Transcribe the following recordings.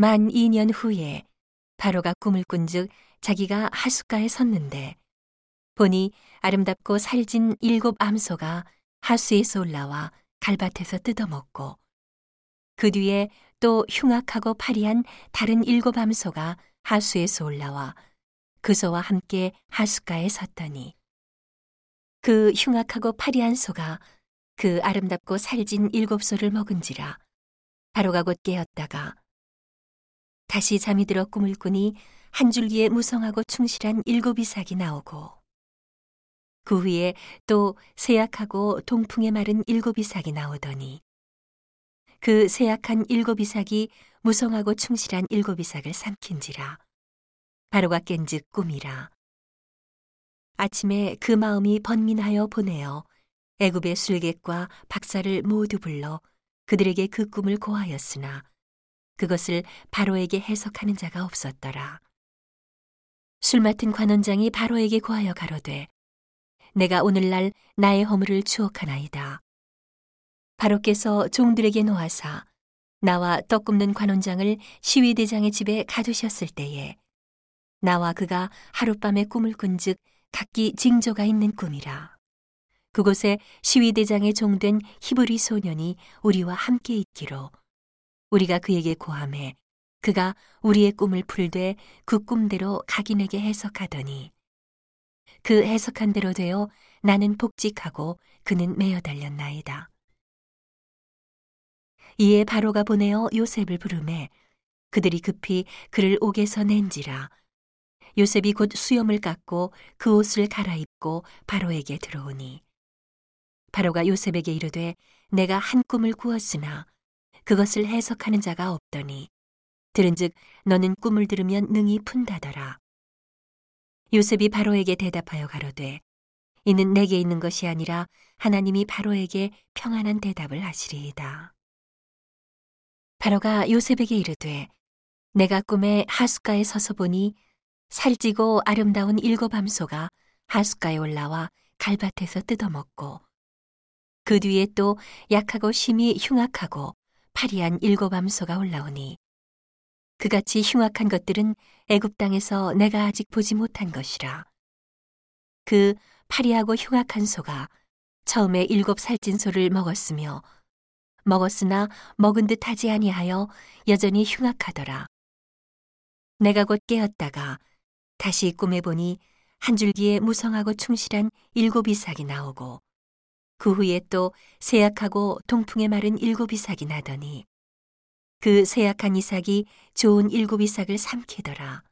만 2년 후에 바로가 꿈을 꾼즉 자기가 하숫가에 섰는데 보니 아름답고 살진 일곱 암소가 하수에서 올라와 갈밭에서 뜯어먹고 그 뒤에 또 흉악하고 파리한 다른 일곱 암소가 하수에서 올라와 그 소와 함께 하숫가에 섰더니 그 흉악하고 파리한 소가 그 아름답고 살진 일곱 소를 먹은지라 바로가 곧 깨었다가 다시 잠이 들어 꿈을 꾸니 한 줄기에 무성하고 충실한 일곱 이삭이 나오고 그 후에 또 세약하고 동풍에 마른 일곱 이삭이 나오더니 그 세약한 일곱 이삭이 무성하고 충실한 일곱 이삭을 삼킨지라. 바로가 깬즉 꿈이라. 아침에 그 마음이 번민하여 보내어 애굽의 술객과 박사를 모두 불러 그들에게 그 꿈을 고하였으나 그것을 바로에게 해석하는 자가 없었더라. 술 맡은 관원장이 바로에게 고하여 가로되 내가 오늘날 나의 허물을 추억하나이다. 바로께서 종들에게 놓아사 나와 떡 굽는 관원장을 시위대장의 집에 가두셨을 때에 나와 그가 하룻밤에 꿈을 꾼즉 각기 징조가 있는 꿈이라. 그곳에 시위대장의 종된 히브리 소년이 우리와 함께 있기로 우리가 그에게 고함해 그가 우리의 꿈을 풀되 그 꿈대로 각인에게 해석하더니 그 해석한 대로 되어 나는 복직하고 그는 매어 달렸나이다. 이에 바로가 보내어 요셉을 부르매 그들이 급히 그를 옥에서 낸지라 요셉이 곧 수염을 깎고 그 옷을 갈아입고 바로에게 들어오니 바로가 요셉에게 이르되 내가 한 꿈을 꾸었으나 그것을 해석하는 자가 없더니 들은즉 너는 꿈을 들으면 능히 푼다더라. 요셉이 바로에게 대답하여 가로되 이는 내게 있는 것이 아니라 하나님이 바로에게 평안한 대답을 하시리이다. 바로가 요셉에게 이르되 내가 꿈에 하숫가에 서서 보니 살찌고 아름다운 일곱 암소가 하숫가에 올라와 갈밭에서 뜯어먹고 그 뒤에 또 약하고 심히 흉악하고 파리한 일곱 암소가 올라오니 그같이 흉악한 것들은 애굽 땅에서 내가 아직 보지 못한 것이라. 그 파리하고 흉악한 소가 처음에 일곱 살찐 소를 먹었으며 먹었으나 먹은 듯 하지 아니하여 여전히 흉악하더라. 내가 곧 깨었다가 다시 꿈에 보니 한 줄기에 무성하고 충실한 일곱 이삭이 나오고 그 후에 또 세약하고 동풍에 마른 일곱 이삭이 나더니 그 세약한 이삭이 좋은 일곱 이삭을 삼키더라.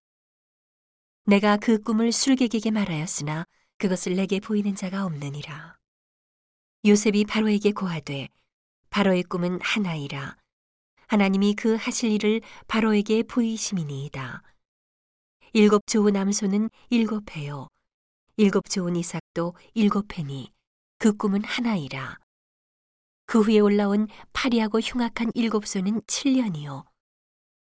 내가 그 꿈을 술객에게 말하였으나 그것을 내게 보이는 자가 없느니라. 요셉이 바로에게 고하되 바로의 꿈은 하나이라. 하나님이 그 하실 일을 바로에게 보이심이니이다. 일곱 좋은 암소는 일곱 해요. 일곱 좋은 이삭도 일곱 해니 그 꿈은 하나이라. 그 후에 올라온 파리하고 흉악한 일곱 소는 7년이요.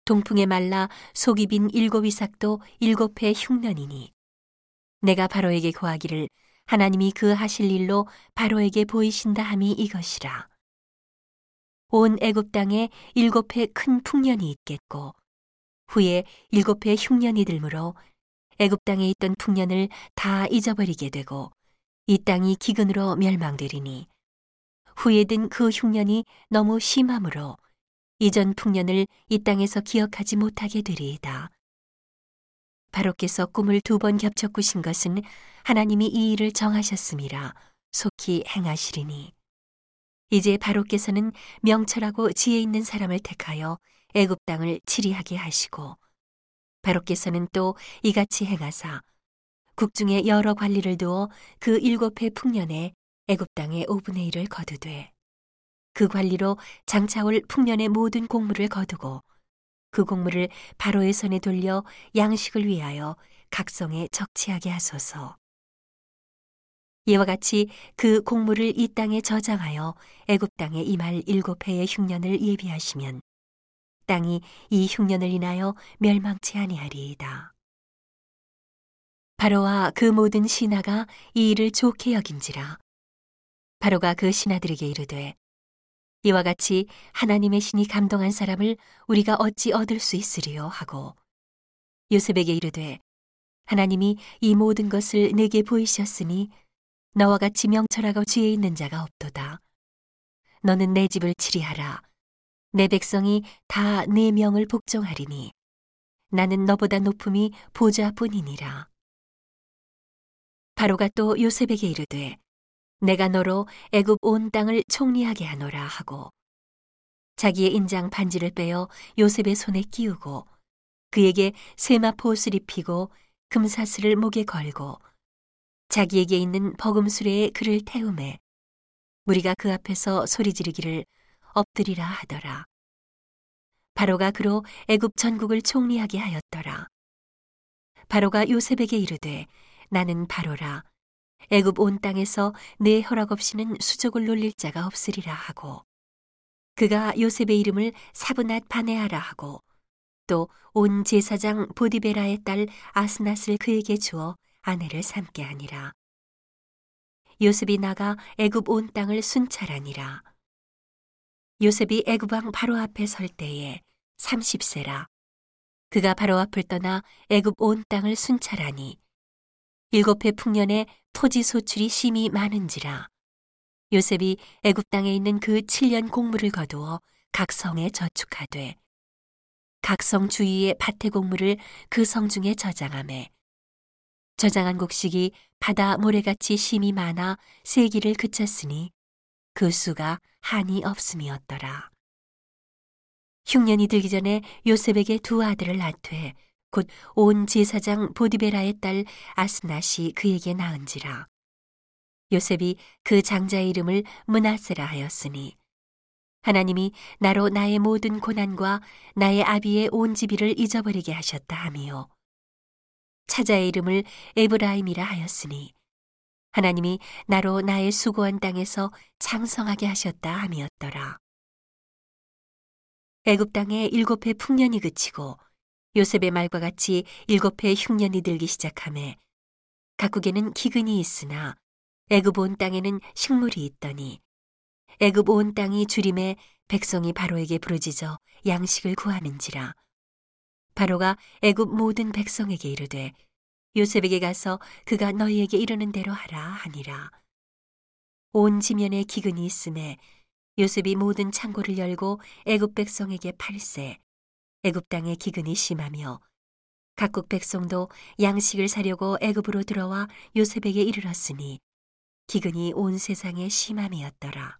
동풍에 말라 속이 빈 일곱 이삭도 일곱 해 흉년이니. 내가 바로에게 고하기를 하나님이 그 하실 일로 바로에게 보이신다 함이 이것이라. 온 애굽 땅에 일곱 해 큰 풍년이 있겠고 후에 일곱 해 흉년이 들므로 애굽 땅에 있던 풍년을 다 잊어버리게 되고 이 땅이 기근으로 멸망되리니 후에 든 그 흉년이 너무 심함으로 이전 풍년을 이 땅에서 기억하지 못하게 되리이다. 바로께서 꿈을 두 번 겹쳐 꾸신 것은 하나님이 이 일을 정하셨음이라 속히 행하시리니 이제 바로께서는 명철하고 지혜 있는 사람을 택하여 애굽 땅을 치리하게 하시고 바로께서는 또 이같이 행하사 국중에 여러 관리를 두어 그 일곱 해 풍년에 애굽 땅의 5분의 1을 거두되 그 관리로 장차올 풍년의 모든 공물을 거두고 그 공물을 바로의 손에 돌려 양식을 위하여 각성에 적치하게 하소서. 이와 같이 그 공물을 이 땅에 저장하여 애굽 땅에 임할 일곱 해의 흉년을 예비하시면 땅이 이 흉년을 인하여 멸망치 아니하리이다. 바로와 그 모든 신하가 이 일을 좋게 여긴지라. 바로가 그 신하들에게 이르되 이와 같이 하나님의 신이 감동한 사람을 우리가 어찌 얻을 수 있으리요 하고 요셉에게 이르되 하나님이 이 모든 것을 내게 보이셨으니 너와 같이 명철하고 지혜 있는 자가 없도다. 너는 내 집을 치리하라. 내 백성이 다 내 명을 복종하리니 나는 너보다 높음이 보좌뿐이니라. 바로가 또 요셉에게 이르되 내가 너로 애굽 온 땅을 총리하게 하노라 하고 자기의 인장 반지를 빼어 요셉의 손에 끼우고 그에게 세마포 옷을 입히고 금사슬을 목에 걸고 자기에게 있는 버금수레에 그를 태우매 우리가 그 앞에서 소리 지르기를 엎드리라 하더라. 바로가 그로 애굽 전국을 총리하게 하였더라. 바로가 요셉에게 이르되 나는 바로라. 애굽 온 땅에서 내 허락 없이는 수족을 놀릴 자가 없으리라 하고 그가 요셉의 이름을 사브낫 바네아라 하고 또 온 제사장 보디베라의 딸 아스낫을 그에게 주어 아내를 삼게 하니라. 요셉이 나가 애굽 온 땅을 순찰하니라. 요셉이 애굽 왕 바로 앞에 설 때에 30세라. 그가 바로 앞을 떠나 애굽 온 땅을 순찰하니 일곱 해 풍년에 토지 소출이 심히 많은지라. 요셉이 애굽 땅에 있는 그 7년 공물을 거두어 각 성에 저축하되 각 성 주위의 밭의 공물을 그 성 중에 저장함에 저장한 곡식이 바다 모래같이 심이 많아 세기를 그쳤으니 그 수가 한이 없음이었더라. 흉년이 들기 전에 요셉에게 두 아들을 낳되 곧 온 제사장 보디베라의 딸 아스낫이 그에게 낳은지라. 요셉이 그 장자의 이름을 문하세라 하였으니 하나님이 나로 나의 모든 고난과 나의 아비의 온 집이를 잊어버리게 하셨다 하미요. 차자의 이름을 에브라임이라 하였으니 하나님이 나로 나의 수고한 땅에서 장성하게 하셨다 함이었더라. 애굽 땅에 일곱 해 풍년이 그치고 요셉의 말과 같이 일곱 해 흉년이 들기 시작함에 각국에는 기근이 있으나 애굽 온 땅에는 식물이 있더니 애굽 온 땅이 주림에 백성이 바로에게 부르짖어 양식을 구하는지라. 바로가 애굽 모든 백성에게 이르되 요셉에게 가서 그가 너희에게 이르는 대로 하라 하니라. 온 지면에 기근이 있음에 요셉이 모든 창고를 열고 애굽 백성에게 팔세 애굽 땅에 기근이 심하며 각국 백성도 양식을 사려고 애굽으로 들어와 요셉에게 이르렀으니 기근이 온 세상에 심함이었더라.